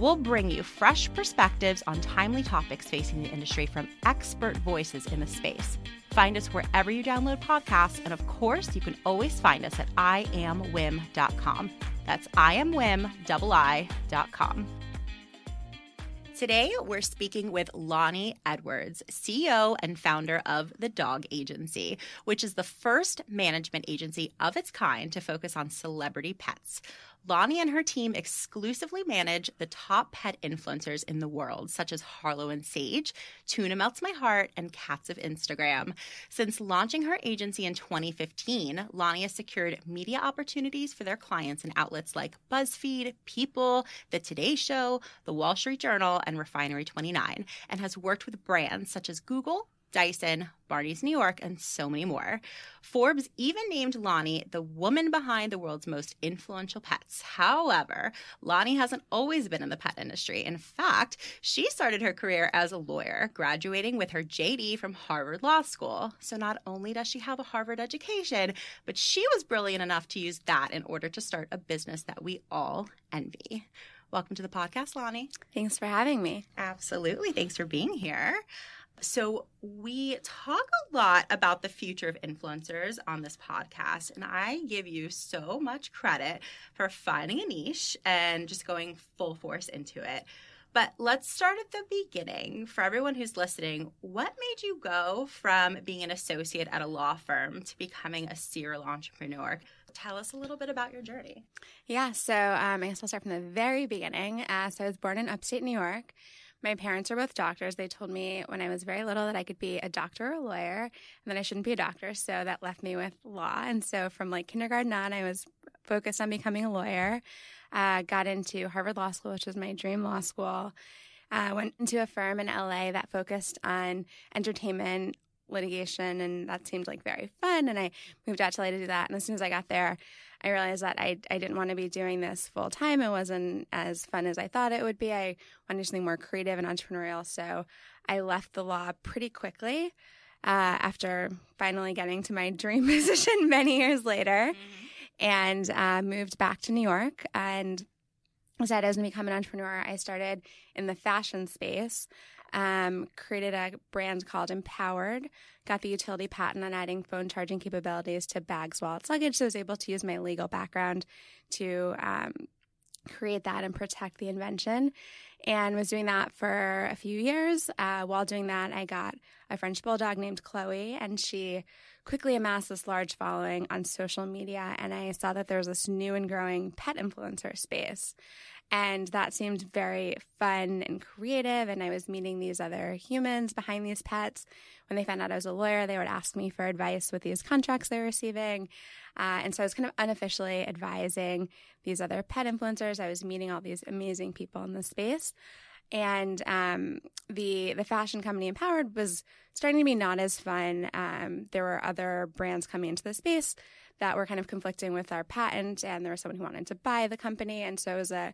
We'll bring you fresh perspectives on timely topics facing the industry from expert voices in the space. Find us wherever you download podcasts, and of course, you can always find us at iamwim.com. That's iamwim.com. Today, we're speaking with Loni Edwards, CEO and founder of The Dog Agency, which is the first management agency of its kind to focus on celebrity pets. Loni and her team exclusively manage the top pet influencers in the world, such as Harlow and Sage, Tuna Melts My Heart, and Cats of Instagram. Since launching her agency in 2015, Loni has secured media opportunities for their clients in outlets like BuzzFeed, People, The Today Show, The Wall Street Journal, and Refinery 29, and has worked with brands such as Google, Dyson, Barney's New York, and so many more. Forbes even named Loni the woman behind the world's most influential pets. However, Loni hasn't always been in the pet industry. In fact, she started her career as a lawyer, graduating with her JD from Harvard Law School. So not only does she have a Harvard education, but she was brilliant enough to use that in order to start a business that we all envy. Welcome to the podcast, Loni. Thanks for having me. Absolutely. Thanks for being here. So, we talk a lot about the future of influencers on this podcast, and I give you so much credit for finding a niche and just going full force into it. But let's start at the beginning. For everyone who's listening, what made you go from being an associate at a law firm to becoming a serial entrepreneur? Tell us a little bit about your journey. Yeah, so um, I guess I'll start from the very beginning. Uh, so I was born in upstate New York. My parents are both doctors. They told me when I was very little that I could be a doctor or a lawyer and that I shouldn't be a doctor. So that left me with law. And so from like kindergarten on, I was focused on becoming a lawyer. Uh, got into Harvard Law School, which was my dream law school. Uh, went into a firm in LA that focused on entertainment litigation, and that seemed like very fun. And I moved out to LA to do that. And as soon as I got there, I realized that I, I didn't want to be doing this full time. It wasn't as fun as I thought it would be. I wanted something more creative and entrepreneurial. So I left the law pretty quickly uh, after finally getting to my dream position many years later mm-hmm. and uh, moved back to New York and decided I was going to become an entrepreneur. I started in the fashion space um, created a brand called Empowered, got the utility patent on adding phone charging capabilities to bags, wallets, luggage. So I was able to use my legal background to um, create that and protect the invention. And was doing that for a few years. Uh, while doing that, I got a French bulldog named Chloe, and she quickly amassed this large following on social media. And I saw that there was this new and growing pet influencer space. And that seemed very fun and creative. And I was meeting these other humans behind these pets. When they found out I was a lawyer, they would ask me for advice with these contracts they were receiving. Uh, and so I was kind of unofficially advising these other pet influencers. I was meeting all these amazing people in the space. And um, the the fashion company Empowered was starting to be not as fun. Um, there were other brands coming into the space that were kind of conflicting with our patent, and there was someone who wanted to buy the company, and so it was a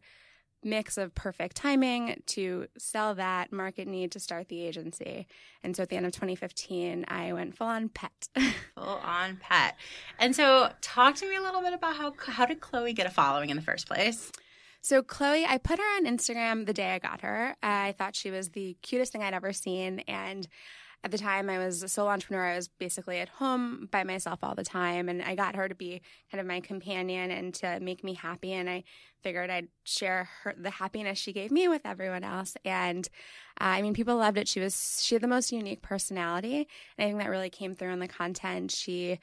mix of perfect timing to sell that market need to start the agency. And so at the end of 2015, I went full on pet. full on pet. And so talk to me a little bit about how how did Chloe get a following in the first place? So Chloe, I put her on Instagram the day I got her. I thought she was the cutest thing I'd ever seen and at the time I was a sole entrepreneur. I was basically at home by myself all the time. And I got her to be kind of my companion and to make me happy. And I figured I'd share her, the happiness she gave me with everyone else. And uh, I mean, people loved it. She was, she had the most unique personality. And I think that really came through in the content. She,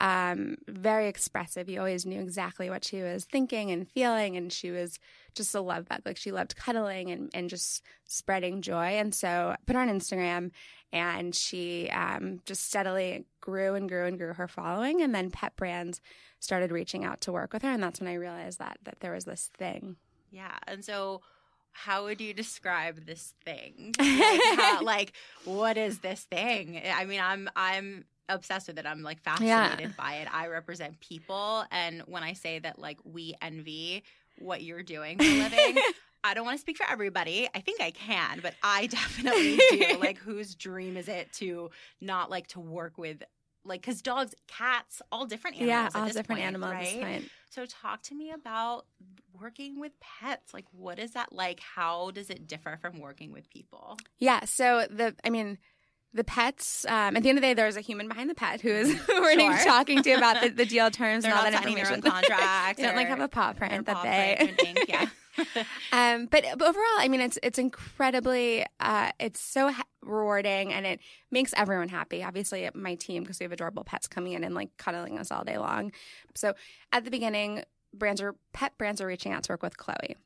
um, very expressive. You always knew exactly what she was thinking and feeling, and she was just a love bug. Like she loved cuddling and, and just spreading joy. And so I put her on Instagram, and she um, just steadily grew and grew and grew her following. And then pet brands started reaching out to work with her, and that's when I realized that that there was this thing. Yeah, and so how would you describe this thing? Like, how, like, what is this thing? I mean, I'm I'm obsessed with it. I'm like fascinated yeah. by it. I represent people, and when I say that, like, we envy what you're doing for a living. I don't want to speak for everybody. I think I can, but I definitely do. like, whose dream is it to not like to work with like because dogs, cats, all different animals. Yeah, all different point, animals. Right. So talk to me about working with pets. Like, what is that like? How does it differ from working with people? Yeah. So the, I mean. The pets. Um, at the end of the day, there's a human behind the pet who is who we're sure. talking to about the, the deal terms They're and all that information. Contracts. don't like have a paw print that paw they. Print yeah. um, but, but, overall, I mean, it's it's incredibly, uh, it's so ha- rewarding, and it makes everyone happy. Obviously, my team because we have adorable pets coming in and like cuddling us all day long. So at the beginning, brands are pet brands are reaching out to work with Chloe.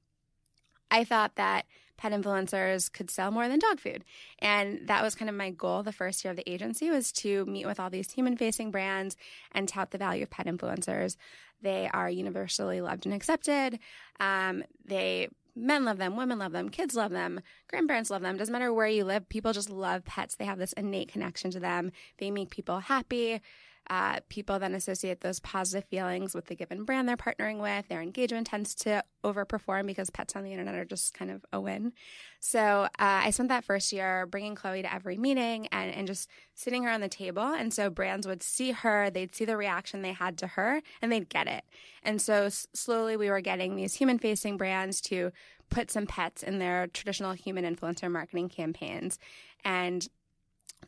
I thought that pet influencers could sell more than dog food. And that was kind of my goal the first year of the agency was to meet with all these human facing brands and tout the value of pet influencers. They are universally loved and accepted. Um, they men love them, women love them, kids love them, grandparents love them. Doesn't matter where you live, people just love pets. They have this innate connection to them. They make people happy. Uh, people then associate those positive feelings with the given brand they're partnering with. Their engagement tends to overperform because pets on the internet are just kind of a win. So uh, I spent that first year bringing Chloe to every meeting and, and just sitting her on the table. And so brands would see her, they'd see the reaction they had to her, and they'd get it. And so s- slowly we were getting these human facing brands to put some pets in their traditional human influencer marketing campaigns. And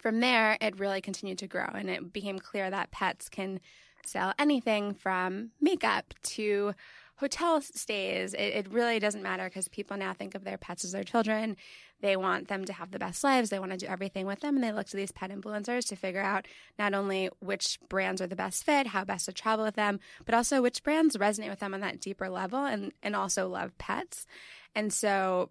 from there, it really continued to grow, and it became clear that pets can sell anything from makeup to hotel stays. It, it really doesn't matter because people now think of their pets as their children. They want them to have the best lives. They want to do everything with them. And they look to these pet influencers to figure out not only which brands are the best fit, how best to travel with them, but also which brands resonate with them on that deeper level and, and also love pets. And so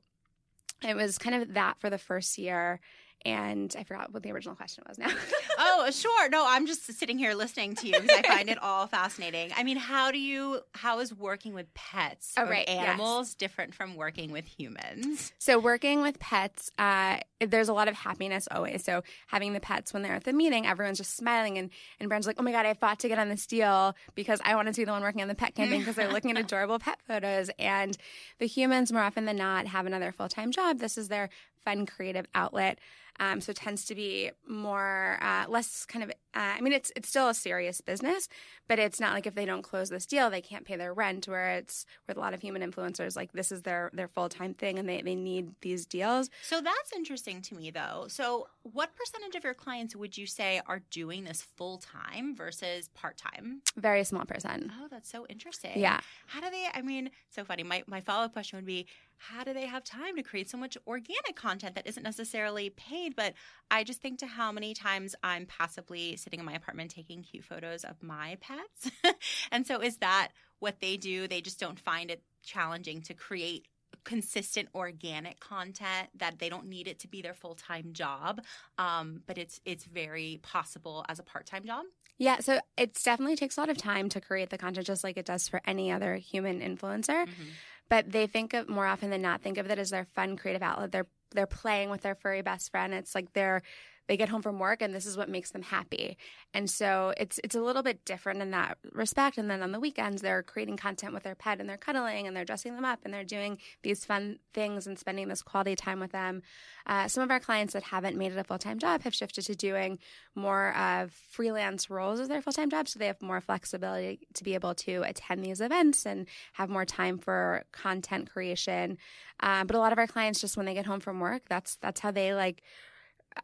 it was kind of that for the first year and I forgot what the original question was now. oh, sure. No, I'm just sitting here listening to you because I find it all fascinating. I mean, how do you, how is working with pets oh, right, animals yes. different from working with humans? So, working with pets, uh, there's a lot of happiness always. So, having the pets when they're at the meeting, everyone's just smiling, and, and Brand's like, oh my God, I fought to get on this deal because I wanted to be the one working on the pet campaign because they're looking at adorable pet photos. And the humans, more often than not, have another full time job. This is their fun, creative outlet. Um, so it tends to be more, uh, less kind of. Uh, I mean, it's it's still a serious business, but it's not like if they don't close this deal, they can't pay their rent. Where it's with a lot of human influencers, like this is their their full time thing, and they they need these deals. So that's interesting to me, though. So what percentage of your clients would you say are doing this full time versus part time? Very small percent. Oh, that's so interesting. Yeah. How do they? I mean, so funny. My my follow up question would be how do they have time to create so much organic content that isn't necessarily paid? But I just think to how many times I'm passively sitting in my apartment taking cute photos of my pets. and so is that what they do? They just don't find it challenging to create consistent organic content that they don't need it to be their full-time job um, but it's it's very possible as a part-time job yeah so it definitely takes a lot of time to create the content just like it does for any other human influencer mm-hmm but they think of more often than not think of it as their fun creative outlet. They're they're playing with their furry best friend. It's like they're they get home from work and this is what makes them happy. And so it's it's a little bit different in that respect. And then on the weekends they're creating content with their pet and they're cuddling and they're dressing them up and they're doing these fun things and spending this quality time with them. Uh, some of our clients that haven't made it a full time job have shifted to doing more of freelance roles as their full time job, so they have more flexibility to be able to attend these events and have more time for content creation. Uh, but a lot of our clients just when they get home from work, that's that's how they like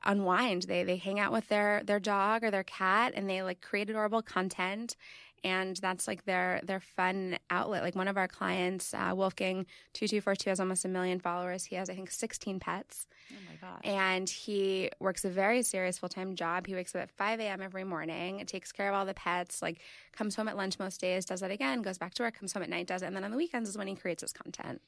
unwind. They they hang out with their their dog or their cat and they like create adorable content and that's like their their fun outlet. Like one of our clients, uh, Wolfgang two two four two, has almost a million followers. He has I think sixteen pets. Oh my gosh! And he works a very serious full time job. He wakes up at five a.m. every morning, takes care of all the pets. Like comes home at lunch most days, does that again, goes back to work, comes home at night, does it, and then on the weekends is when he creates his content.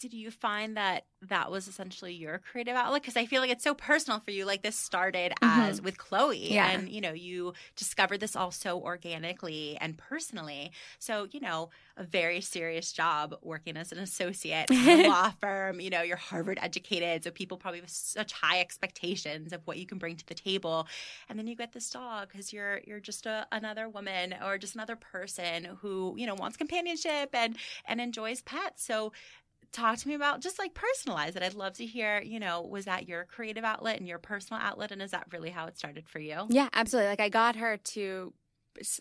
Did you find that that was essentially your creative outlet because i feel like it's so personal for you like this started as Mhm. with chloe Yeah. and you know you discovered this all so organically and personally so you know a very serious job working as an associate at a law firm you know you're harvard educated so people probably have such high expectations of what you can bring to the table and then you get this dog because you're you're just a, another woman or just another person who you know wants companionship and and enjoys pets so talk to me about just like personalize it. I'd love to hear you know was that your creative outlet and your personal outlet and is that really how it started for you? Yeah, absolutely. Like I got her to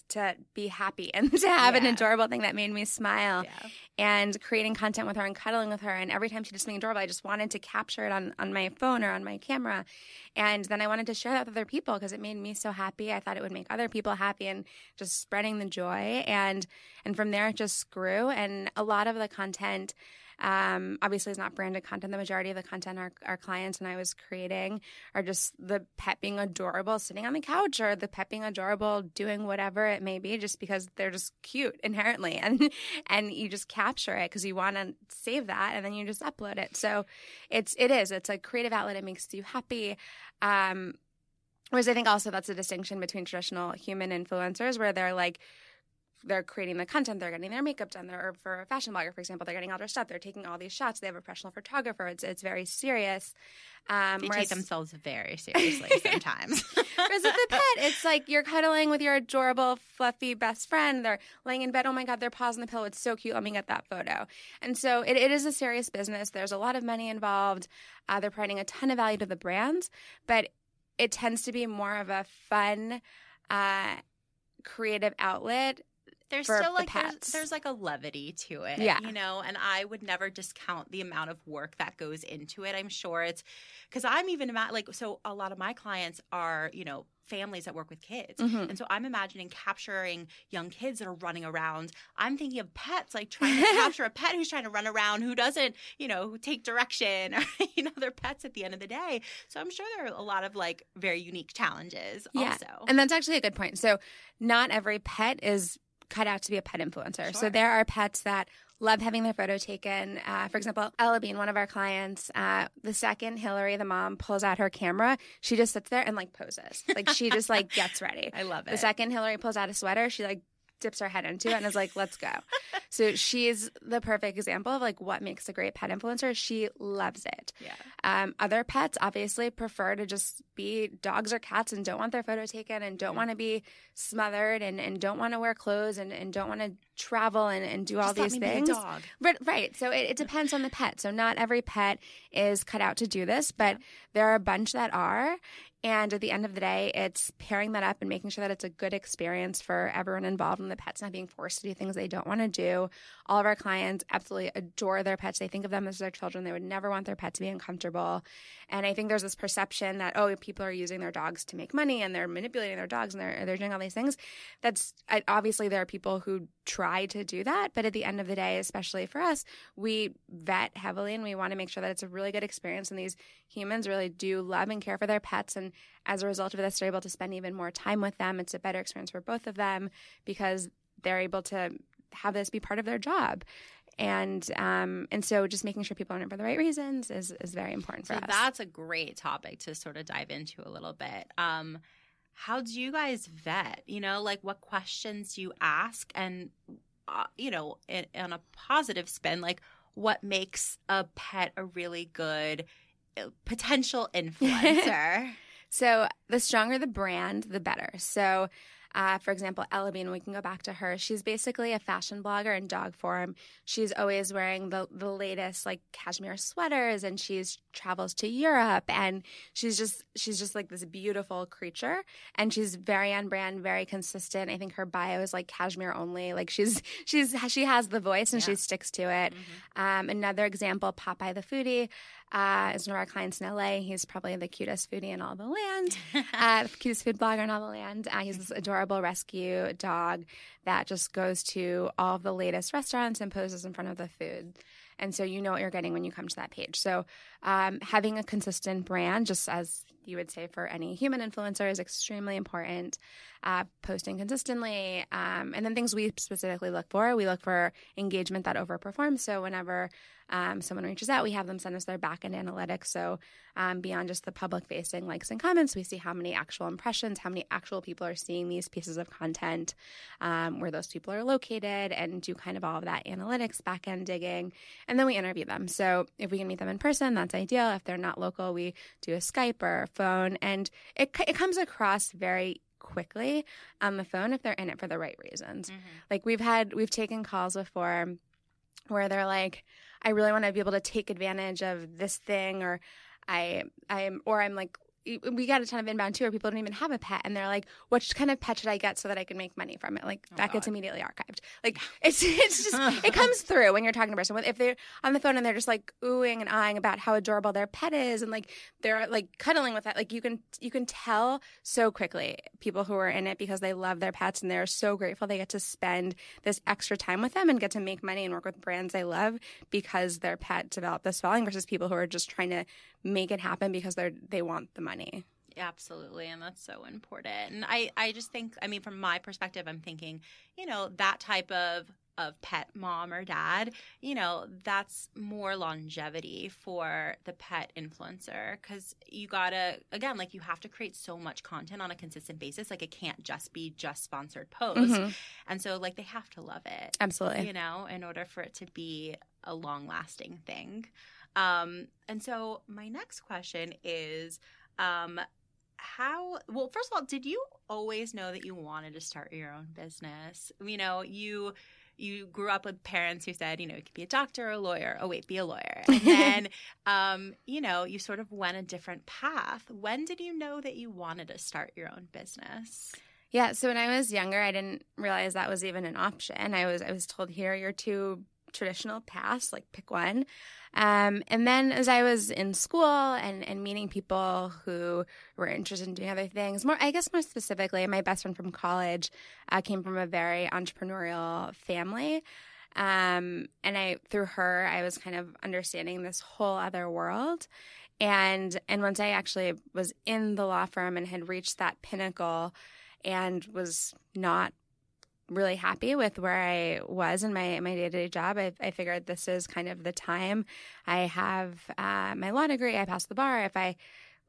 to be happy and to have an Yeah. adorable thing that made me smile yeah. and creating content with her and cuddling with her and every time she did something adorable i just wanted to capture it on, on my phone or on my camera. And then i wanted to share that with other people because it made me so happy. I thought it would make other people happy and just spreading the joy. And and from there it just grew. And a lot of the content um, obviously it's not branded content. The majority of the content our, our clients and i was creating are just the pet being adorable sitting on the couch or the pet being adorable doing whatever it may be just because they're just cute inherently. And and you just capture it because you want to save that and then you just upload it. So it's it is. It's a creative outlet. It makes you happy. Um whereas i think also that's a distinction between traditional human influencers where they're like they're creating the content, they're getting their makeup done. They're, or for a fashion blogger, for example, they're getting all their stuff. They're taking all these shots. They have a professional photographer. It's it's very serious. Um, they whereas- take themselves very seriously sometimes Whereas with a pet, it's like you're cuddling with your adorable, fluffy best friend. They're laying in bed. Oh my God, their paws on the pillow. It's so cute. Let me get that photo. And so it, it is a serious business. There's a lot of money involved. Uh, they're providing a ton of value to the brands, but it tends to be more of a fun, uh, creative outlet. There's still the like there's, pets. there's like a levity to it Yeah. you know and i would never discount the amount of work that goes into it i'm sure it's because i'm even like so a lot of my clients are you know families that work with kids Mhm. and so i'm imagining capturing young kids that are running around i'm thinking of pets like trying to capture a pet who's trying to run around who doesn't you know take direction or you know they're pets at the end of the day so i'm sure there are a lot of like very unique challenges Yeah. also And that's actually a good point. So, not every pet is cut out to be a pet influencer. So, there are pets that love having their photo taken. Uh, for example, Ella Bean, one of our clients, uh, the second Hillary, the mom, pulls out her camera, she just sits there and like poses. Like, she just like gets ready. i love it The second Hillary pulls out a sweater, she like dips her head into it and is like, let's go. so, she's the perfect example of like what makes a great pet influencer. She loves it. yeah Um, other pets obviously prefer to just be dogs or cats and don't want their photo taken and don't want to be smothered and, and don't want to wear clothes and, and don't want to travel and, and do all Just let these me be a things. dog. Right, right. So it, it depends on the pet. So not every pet is cut out to do this, but there are a bunch that are. And at the end of the day, it's pairing that up and making sure that it's a good experience for everyone involved and the pet's not being forced to do things they don't want to do. All of our clients absolutely adore their pets. They think of them as their children. They would never want their pet to be uncomfortable. And I think there's this perception that, oh, people are using their dogs to make money and they're manipulating their dogs and they're, they're doing all these things. That's obviously there are people who try to do that. But at the end of the day, especially for us, we vet heavily and we want to make sure that it's a really good experience. And these humans really do love and care for their pets. And as a result of this, they're able to spend even more time with them. It's a better experience for both of them because they're able to have this be part of their job. And um, and so just making sure people are in it for the right reasons is, is very important for So us. that's a great topic to sort of dive into a little bit. Um, how do you guys vet? You know, like what questions do you ask, and uh, you know, in, on a positive spin, like what makes a pet a really good uh, potential influencer? So the stronger the brand, the better. So, uh, for example, Ella Bean, we can go back to her. She's basically a fashion blogger in dog form. She's always wearing the the latest like cashmere sweaters, and she's travels to Europe, and she's just she's just like this beautiful creature, and she's very on brand, very consistent. I think her bio is like cashmere only. Like she's she's she has the voice, and Yeah. she sticks to it. Mhm. Um, another example, Popeye the foodie, uh, is one of our clients in LA. He's probably the cutest foodie in all the land, uh, cutest food blogger in all the land. Uh, he's this adorable rescue dog that just goes to all of the latest restaurants and poses in front of the food. And so you know what you're getting when you come to that page. So um, having a consistent brand, just as you would say for any human influencer, is extremely important. Uh, posting consistently, um, and then things we specifically look for, we look for engagement that overperforms. So whenever um, someone reaches out, we have them send us their backend analytics. So um, beyond just the public facing likes and comments, we see how many actual impressions, how many actual people are seeing these pieces of content, um, where those people are located, and do kind of all of that analytics, backend digging, and then we interview them. So if we can meet them in person, that's ideal. If they're not local, we do a Skype or a phone, and it it comes across very quickly on the phone if they're in it for the right reasons. Mm-hmm. Like we've had we've taken calls before where they're like I really want to be able to take advantage of this thing or I I'm or I'm like we got a ton of inbound too where people don't even have a pet and they're like what kind of pet should i get so that i can make money from it? Like oh, that God. gets immediately archived. Like it's it's just it comes through when you're talking to a person. If they're on the phone and they're just like oohing and eyeing about how adorable their pet is and like they're like cuddling with it like you can you can tell so quickly people who are in it because they love their pets and they're so grateful they get to spend this extra time with them and get to make money and work with brands they love because their pet developed this following versus people who are just trying to make it happen because they're they want the money. Absolutely, and that's so important. And I I just think I mean from my perspective I'm thinking, you know, that type of of pet mom or dad, you know, that's more longevity for the pet influencer cuz you got to again like you have to create so much content on a consistent basis like it can't just be just sponsored posts. Mm-hmm. And so like they have to love it. Absolutely. You know, in order for it to be a long-lasting thing. Um, and so my next question is um, how well first of all did you always know that you wanted to start your own business? You know you you grew up with parents who said you know you could be a doctor or a lawyer oh wait be a lawyer. And then um, you know you sort of went a different path. When did you know that you wanted to start your own business? Yeah so when i was younger i didn't realize that was even an option. I was i was told here you're your two traditional paths like pick one um, and then as I was in school and, and meeting people who were interested in doing other things, more I guess more specifically, my best friend from college uh, came from a very entrepreneurial family. Um, and I through her, I was kind of understanding this whole other world. And and once I actually was in the law firm and had reached that pinnacle and was not really happy with where I was in my my day to day job. I, I, figured this is kind of the time. I have uh, my law degree. I passed the bar. If I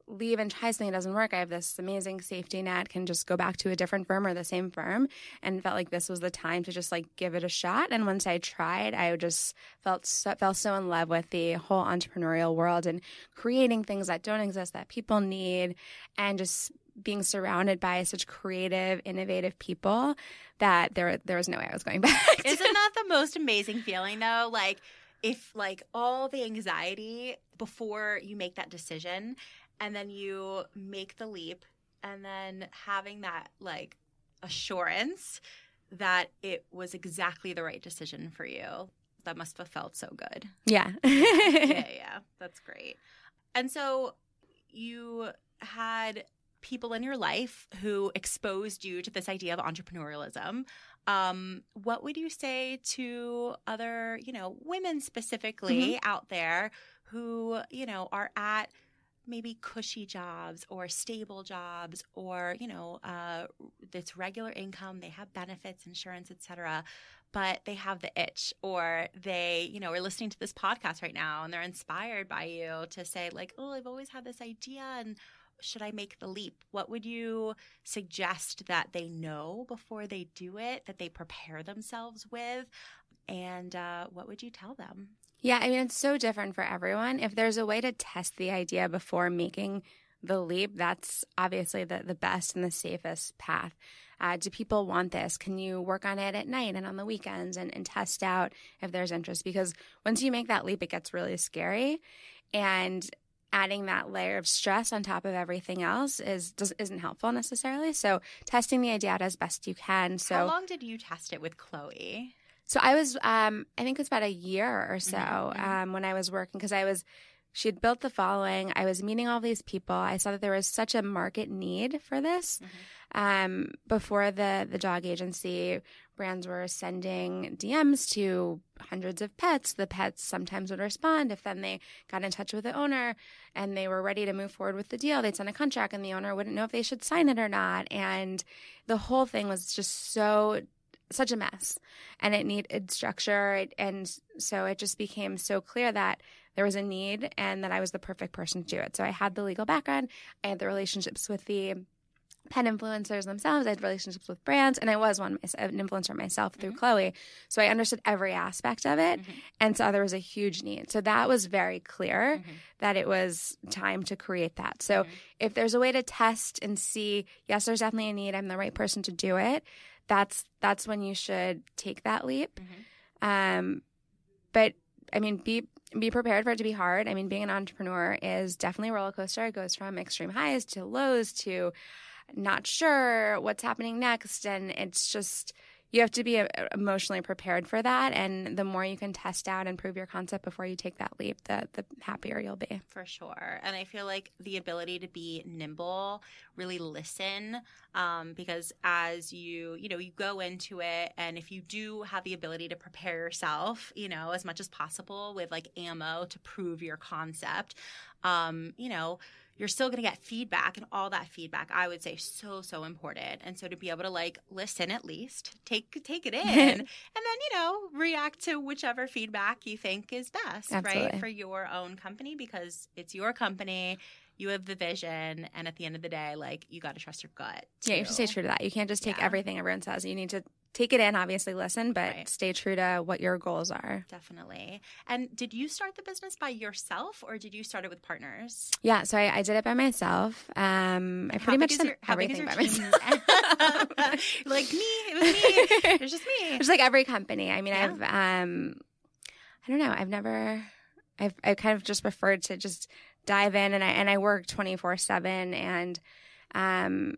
leave and try something that doesn't work, I have this amazing safety net. Can just go back to a different firm or the same firm, and felt like this was the time to just like give it a shot. And once I tried, I just felt so, so in love with the whole entrepreneurial world and creating things that don't exist that people need, and just being surrounded by such creative, innovative people that there there was no way I was going back. Isn't that the most amazing feeling though? Like if like all the anxiety before you make that decision and then you make the leap and then having that like assurance that it was exactly the right decision for you. That must have felt so good. Yeah. yeah, yeah. That's great. And so you had people in your life who exposed you to this idea of entrepreneurialism. Um, what would you say to other, you know, women specifically mm-hmm. out there who, you know, are at maybe cushy jobs or stable jobs or you know uh, this regular income they have benefits insurance etc but they have the itch or they you know are listening to this podcast right now and they're inspired by you to say like oh i've always had this idea and should I make the leap? What would you suggest that they know before they do it, that they prepare themselves with? And uh, what would you tell them? Yeah, I mean, it's so different for everyone. If there's a way to test the idea before making the leap, that's obviously the, the best and the safest path. Uh, do people want this? Can you work on it at night and on the weekends and, and test out if there's interest? Because once you make that leap, it gets really scary. And adding that layer of stress on top of everything else is does, isn't helpful necessarily. So testing the idea out as best you can. So how long did you test it with Chloe? So I was, um, I think it was about a year or so mm-hmm. um, when I was working because I was she had built the following. I was meeting all these people. I saw that there was such a market need for this. Mm-hmm. Um, before the the dog agency, brands were sending DMs to hundreds of pets. The pets sometimes would respond. If then they got in touch with the owner and they were ready to move forward with the deal, they'd send a contract, and the owner wouldn't know if they should sign it or not. And the whole thing was just so such a mess and it needed structure and so it just became so clear that there was a need and that I was the perfect person to do it. So I had the legal background, I had the relationships with the pet influencers themselves. I had relationships with brands, and I was one an influencer myself through mm-hmm. Chloe. So I understood every aspect of it, mm-hmm. and saw there was a huge need. So that was very clear mm-hmm. that it was time to create that. So mm-hmm. if there's a way to test and see, yes, there's definitely a need. I'm the right person to do it. That's that's when you should take that leap. Mm-hmm. Um, but I mean, be be prepared for it to be hard. I mean, being an entrepreneur is definitely a roller coaster. It goes from extreme highs to lows to not sure what's happening next. And it's just, you have to be uh, emotionally prepared for that. And the more you can test out and prove your concept before you take that leap, the, the happier you'll be. For sure. And I feel like the ability to be nimble, really listen, um, because as you, you know, you go into it, and if you do have the ability to prepare yourself, you know, as much as possible with like ammo to prove your concept, um, you know, you're still going to get feedback and all that feedback i would say so so important and so to be able to like listen at least take take it in and then you know react to whichever feedback you think is best Absolutely. right for your own company because it's your company you have the vision and at the end of the day like you got to trust your gut too. yeah you have to stay true to that you can't just take yeah. everything everyone says you need to take it in, obviously listen, but right. stay true to what your goals are. Definitely. And did you start the business by yourself or did you start it with partners? Yeah, so I, I did it by myself. Um, I pretty much did your, everything by myself. like me, it was me. It was just me. It's like every company. I mean, yeah. I've, um, I don't know, I've never, I've, I kind of just preferred to just dive in and I, and I work 24 seven and, um,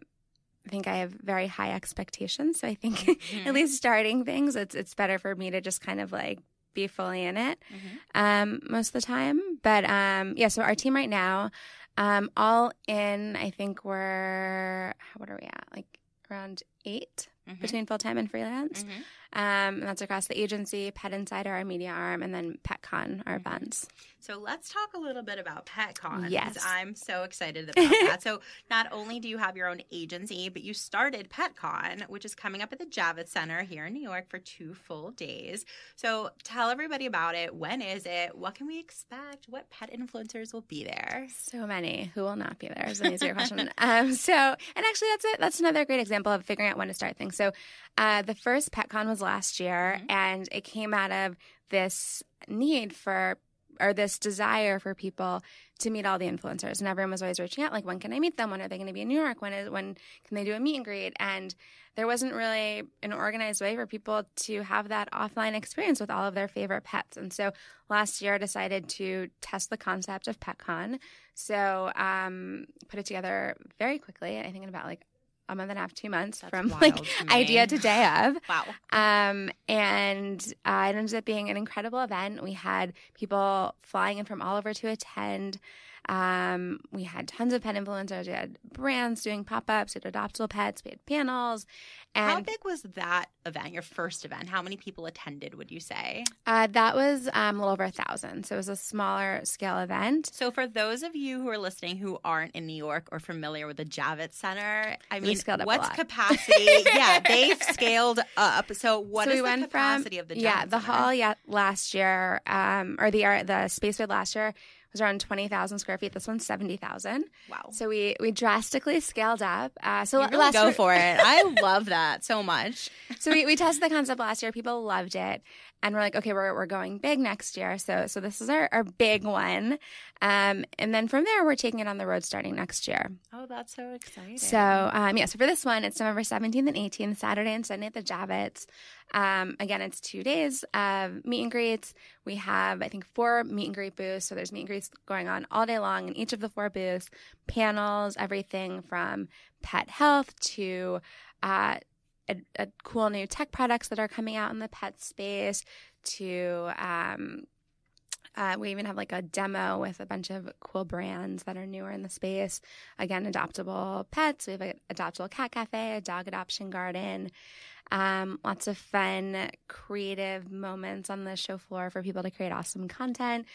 I think I have very high expectations. So I think mm-hmm. at least starting things, it's it's better for me to just kind of like be fully in it mm-hmm. um, most of the time. But um, yeah, so our team right now, um, all in, I think we're what are we at? Like around 8 mm-hmm. between full time and freelance. Mm-hmm. Um, and that's across the agency, Pet Insider, our media arm, and then PetCon, our mm-hmm. events. So let's talk a little bit about PetCon. Yes. I'm so excited about that. So not only do you have your own agency, but you started PetCon, which is coming up at the Javits Center here in New York for two full days. So tell everybody about it. When is it? What can we expect? What pet influencers will be there? So many. Who will not be there is an easier question. Um, so, and actually, that's it. That's another great example of figuring out when to start things. So, uh, the first PetCon was last year, mm-hmm. and it came out of this need for or this desire for people to meet all the influencers and everyone was always reaching out like when can i meet them? When are they going to be in new york? When is when can they do a meet and greet? And there wasn't really an organized way for people to have that offline experience with all of their favorite pets and so last year i decided to test the concept of petcon. So um, put it together very quickly i think in about like a month and a half, two months That's from like to idea to day of. wow. Um, and uh, it ended up being an incredible event. We had people flying in from all over to attend. Um, we had tons of pet influencers. We had brands doing pop ups. We had adoptable pets. We had panels. And How big was that event, your first event? How many people attended, would you say? Uh, that was um, a little over a thousand. So it was a smaller scale event. So for those of you who are listening who aren't in New York or familiar with the Javits Center, I mean, what's capacity? yeah, they've scaled up. So what so is we the capacity from, of the Javits Yeah, the Center? hall yeah, last year, um, or the, the space we had last year was around 20,000 square feet. This one's 70,000. Wow. So we we drastically scaled up. Uh, so you really go for it. I love that so much. so we, we tested the concept last year. People loved it and we're like, okay, we're, we're going big next year. So, so this is our, our big one. Um, and then from there, we're taking it on the road starting next year. Oh, that's so exciting. So, um, yeah, so for this one, it's November 17th and 18th, Saturday and Sunday at the Javits. Um, again, it's two days of meet and greets. We have, I think, four meet and greet booths. So there's meet and greets going on all day long in each of the four booths, panels, everything from pet health to, uh, a, cool new tech products that are coming out in the pet space to um, Uh, we even have like a demo with a bunch of cool brands that are newer in the space. Again, adoptable pets. We have an adoptable cat cafe, a dog adoption garden. Um, lots of fun, creative moments on the show floor for people to create awesome content.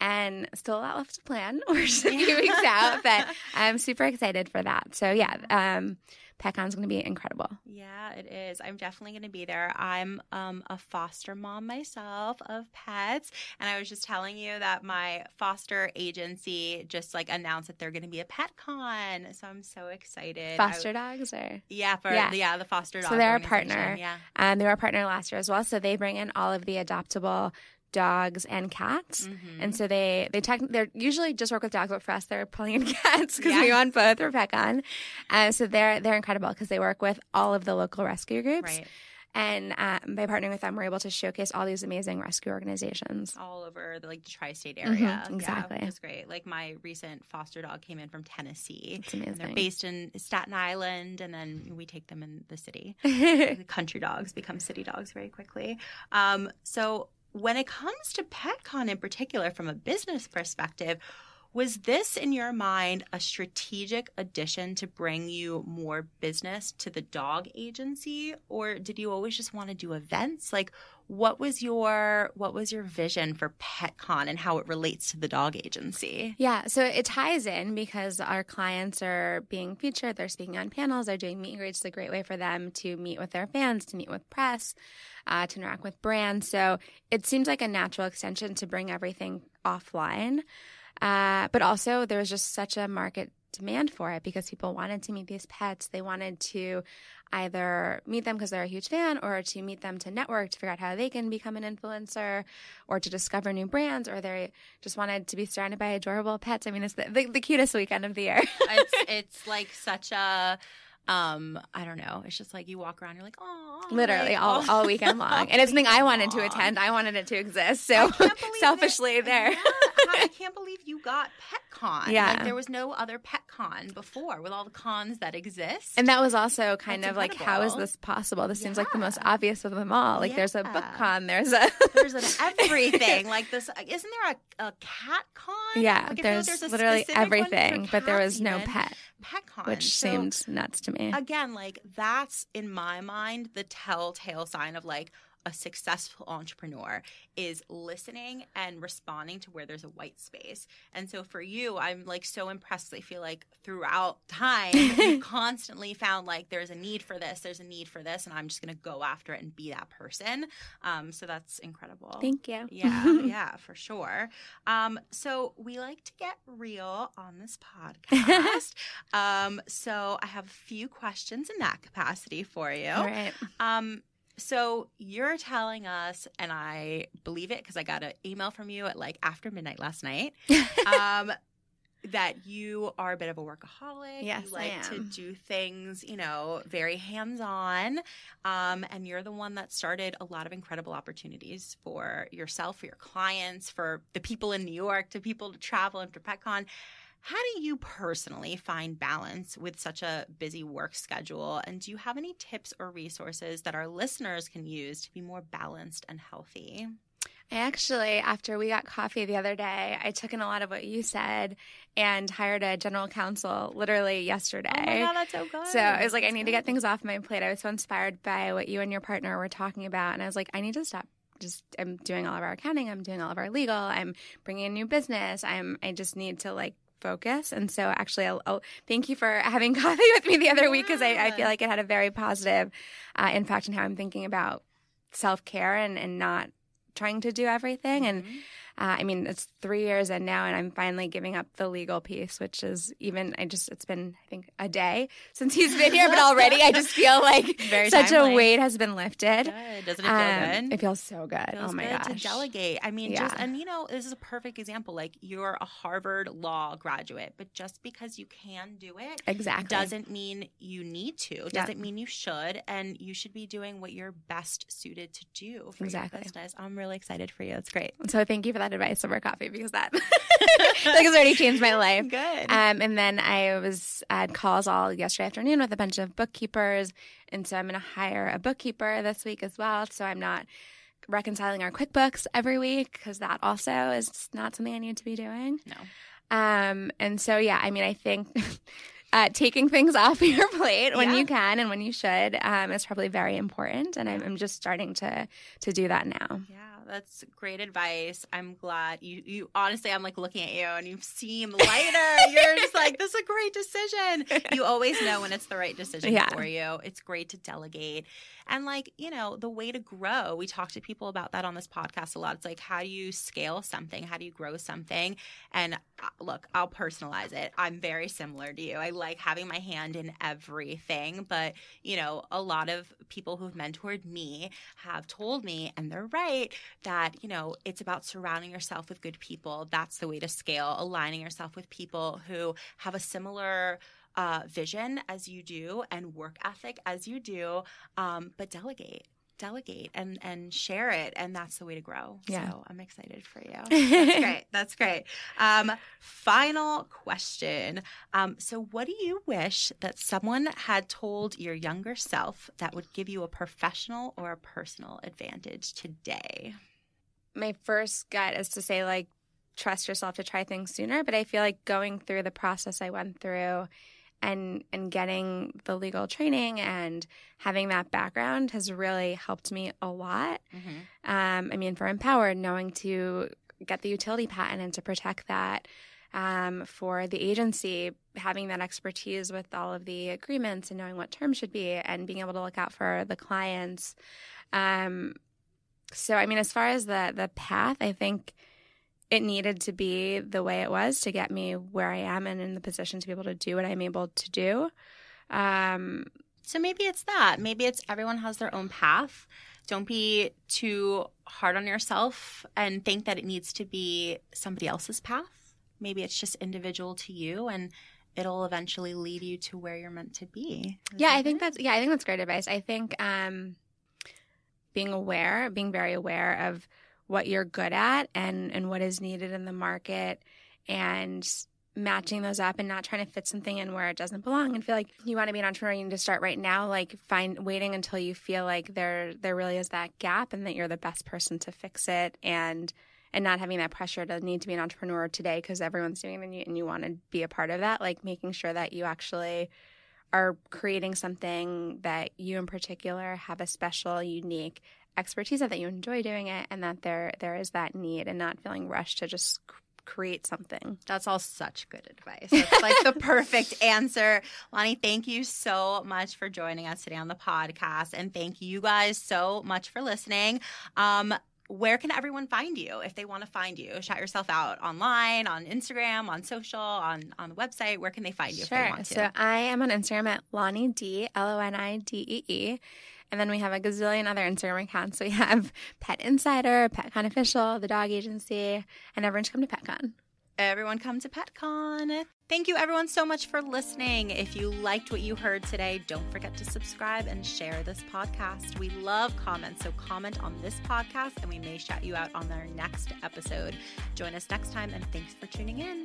And still a lot left to plan. We're just a few weeks out, but I'm super excited for that. So, yeah, um, PetCon's going to be incredible. Yeah, it is. I'm definitely going to be there. I'm um, a foster mom myself of pets, and I was just telling you that my foster agency just like announced that they're going to be a pet con. So I'm so excited. Foster I, dogs, or yeah, for yeah, yeah the foster dogs. So they're a partner. Yeah, and um, they were a partner last year as well. So they bring in all of the adoptable dogs and cats, mm-hmm. and so they they tech, they're usually just work with dogs, but for us they're pulling in cats because yeah. we want both. We're PetCon, uh, so they're they're incredible because they work with all of the local rescue groups. Right. And um, by partnering with them, we're able to showcase all these amazing rescue organizations all over the, like the tri-state area. Mm-hmm, exactly, yeah, it's great. Like my recent foster dog came in from Tennessee. It's amazing. they're based in Staten Island, and then we take them in the city. the country dogs become city dogs very quickly. Um, so when it comes to PetCon in particular, from a business perspective, was this in your mind a strategic addition to bring you more business to the dog agency or did you always just want to do events? Like what was your what was your vision for PetCon and how it relates to the dog agency? Yeah, so it ties in because our clients are being featured, they're speaking on panels, they're doing meet and greets. It's a great way for them to meet with their fans, to meet with press, uh, to interact with brands. So it seems like a natural extension to bring everything offline. Uh, but also, there was just such a market demand for it because people wanted to meet these pets. They wanted to either meet them because they're a huge fan or to meet them to network to figure out how they can become an influencer or to discover new brands or they just wanted to be surrounded by adorable pets. I mean, it's the, the, the cutest weekend of the year. it's, it's like such a um, I don't know. It's just like you walk around, you're like, oh, literally like, all, all weekend long. And it's something I wanted to attend. I wanted it to exist. So selfishly there. Yeah, I can't believe you got PetCon. Yeah. Like, there was no other PetCon before with all the cons that exist. And that was also kind That's of incredible. like, how is this possible? This yeah. seems like the most obvious of them all. Like yeah. there's a book con, there's a there's an everything. like this isn't there a, a cat con? Yeah, like there's, there's literally everything, but there was no pet. PetCon. Which so, seemed nuts to me. Again, like that's in my mind the telltale sign of like a successful entrepreneur is listening and responding to where there's a white space. And so for you, I'm like so impressed. I feel like throughout time, you constantly found like there's a need for this, there's a need for this, and I'm just going to go after it and be that person. Um, so that's incredible. Thank you. Yeah, yeah, for sure. Um, so we like to get real on this podcast. um, so I have a few questions in that capacity for you. All right. Um, so you're telling us, and I believe it because I got an email from you at like after midnight last night. um, that you are a bit of a workaholic. Yes, you like to do things, you know, very hands-on. Um, and you're the one that started a lot of incredible opportunities for yourself, for your clients, for the people in New York, to people to travel and for PetCon. How do you personally find balance with such a busy work schedule? And do you have any tips or resources that our listeners can use to be more balanced and healthy? I actually, after we got coffee the other day, I took in a lot of what you said and hired a general counsel literally yesterday. Oh my God, that's so good. So I was like, that's I need good. to get things off my plate. I was so inspired by what you and your partner were talking about. And I was like, I need to stop just I'm doing all of our accounting, I'm doing all of our legal, I'm bringing in new business. I'm I just need to like focus. And so, actually, I'll, I'll, thank you for having coffee with me the other yeah. week because I, I, feel like it had a very positive uh, impact on how I'm thinking about self care and, and not trying to do everything. Mm-hmm. And uh, I mean, it's three years in now, and I'm finally giving up the legal piece, which is even, I just, it's been, I think, a day since he's been here, but already I just feel like Very such timely. a weight has been lifted. Good. Doesn't it feel um, good? It feels so good. Feels oh my good gosh. To delegate. I mean, yeah. just, and you know, this is a perfect example. Like, you're a Harvard law graduate, but just because you can do it exactly doesn't mean you need to, doesn't mean you should. And you should be doing what you're best suited to do for exactly. your business. I'm really excited for you. It's great. So, thank you for that advice over coffee because that like has already changed my life. Good. Um, and then I was I had calls all yesterday afternoon with a bunch of bookkeepers, and so I'm going to hire a bookkeeper this week as well. So I'm not reconciling our QuickBooks every week because that also is not something I need to be doing. No. Um, and so, yeah, I mean, I think uh, taking things off your plate when Yeah. you can and when you should um, is probably very important. And I'm, I'm just starting to to do that now. Yeah, that's great advice. I'm glad you you honestly I'm like looking at you and you seem lighter. You're just like, this is a great decision. You always know when it's the right decision Yeah. for you. It's great to delegate. And like, you know, the way to grow, we talk to people about that on this podcast a lot. It's like, how do you scale something? How do you grow something? And uh, look, I'll personalize it. I'm very similar to you. I like having my hand in everything, but you know, a lot of people who've mentored me have told me, and they're right, that, you know, it's about surrounding yourself with good people. That's the way to scale, aligning yourself with people who have a similar uh, vision as you do and work ethic as you do, um, but delegate. Delegate and and share it, and that's the way to grow. Yeah. So I'm excited for you. That's great. That's great. Um, final question. Um, so, what do you wish that someone had told your younger self that would give you a professional or a personal advantage today? My first gut is to say, like, trust yourself to try things sooner. But I feel like going through the process I went through and and getting the legal training and having that background has really helped me a lot. Um, I mean, for Empowered, knowing to get the utility patent and to protect that. Um, for the agency, having that expertise with all of the agreements and knowing what terms should be and being able to look out for the clients. Um, so, I mean, as far as the the path, I think it needed to be the way it was to get me where I am and in the position to be able to do what I'm able to do. Um, So maybe it's that. Maybe it's everyone has their own path. Don't be too hard on yourself and think that it needs to be somebody else's path. Maybe it's just individual to you and it'll eventually lead you to where you're meant to be. Is yeah, I think it? that's yeah, I think that's great advice. I think um, being aware, being very aware of what you're good at and and what is needed in the market, and matching those up and not trying to fit something in where it doesn't belong. And feel like you want to be an entrepreneur you need to start right now like find waiting until you feel like there there really is that gap and that you're the best person to fix it and and not having that pressure to need to be an entrepreneur today because everyone's doing it and you, and you want to be a part of that like making sure that you actually are creating something that you in particular have a special unique expertise at that you enjoy doing it and that there there is that need and not feeling rushed to just create something That's all such good advice. It's like the perfect answer. Loni, thank you so much for joining us today on the podcast. And thank you guys so much for listening. Um, where can everyone find you if they want to find you? Shout yourself out online, on Instagram, on social, on on the website. Where can they find you if they Sure. want to? So I am on Instagram at Loni D, L O N I D E E. And then we have a gazillion other Instagram accounts. So we have Pet Insider, PetCon Official, The Dog Agency, and everyone should come to PetCon. everyone come to PetCon. Thank you, everyone, so much for listening. If you liked what you heard today, don't forget to subscribe and share this podcast. We love comments, so comment on this podcast and we may shout you out on our next episode. Join us next time, and thanks for tuning in.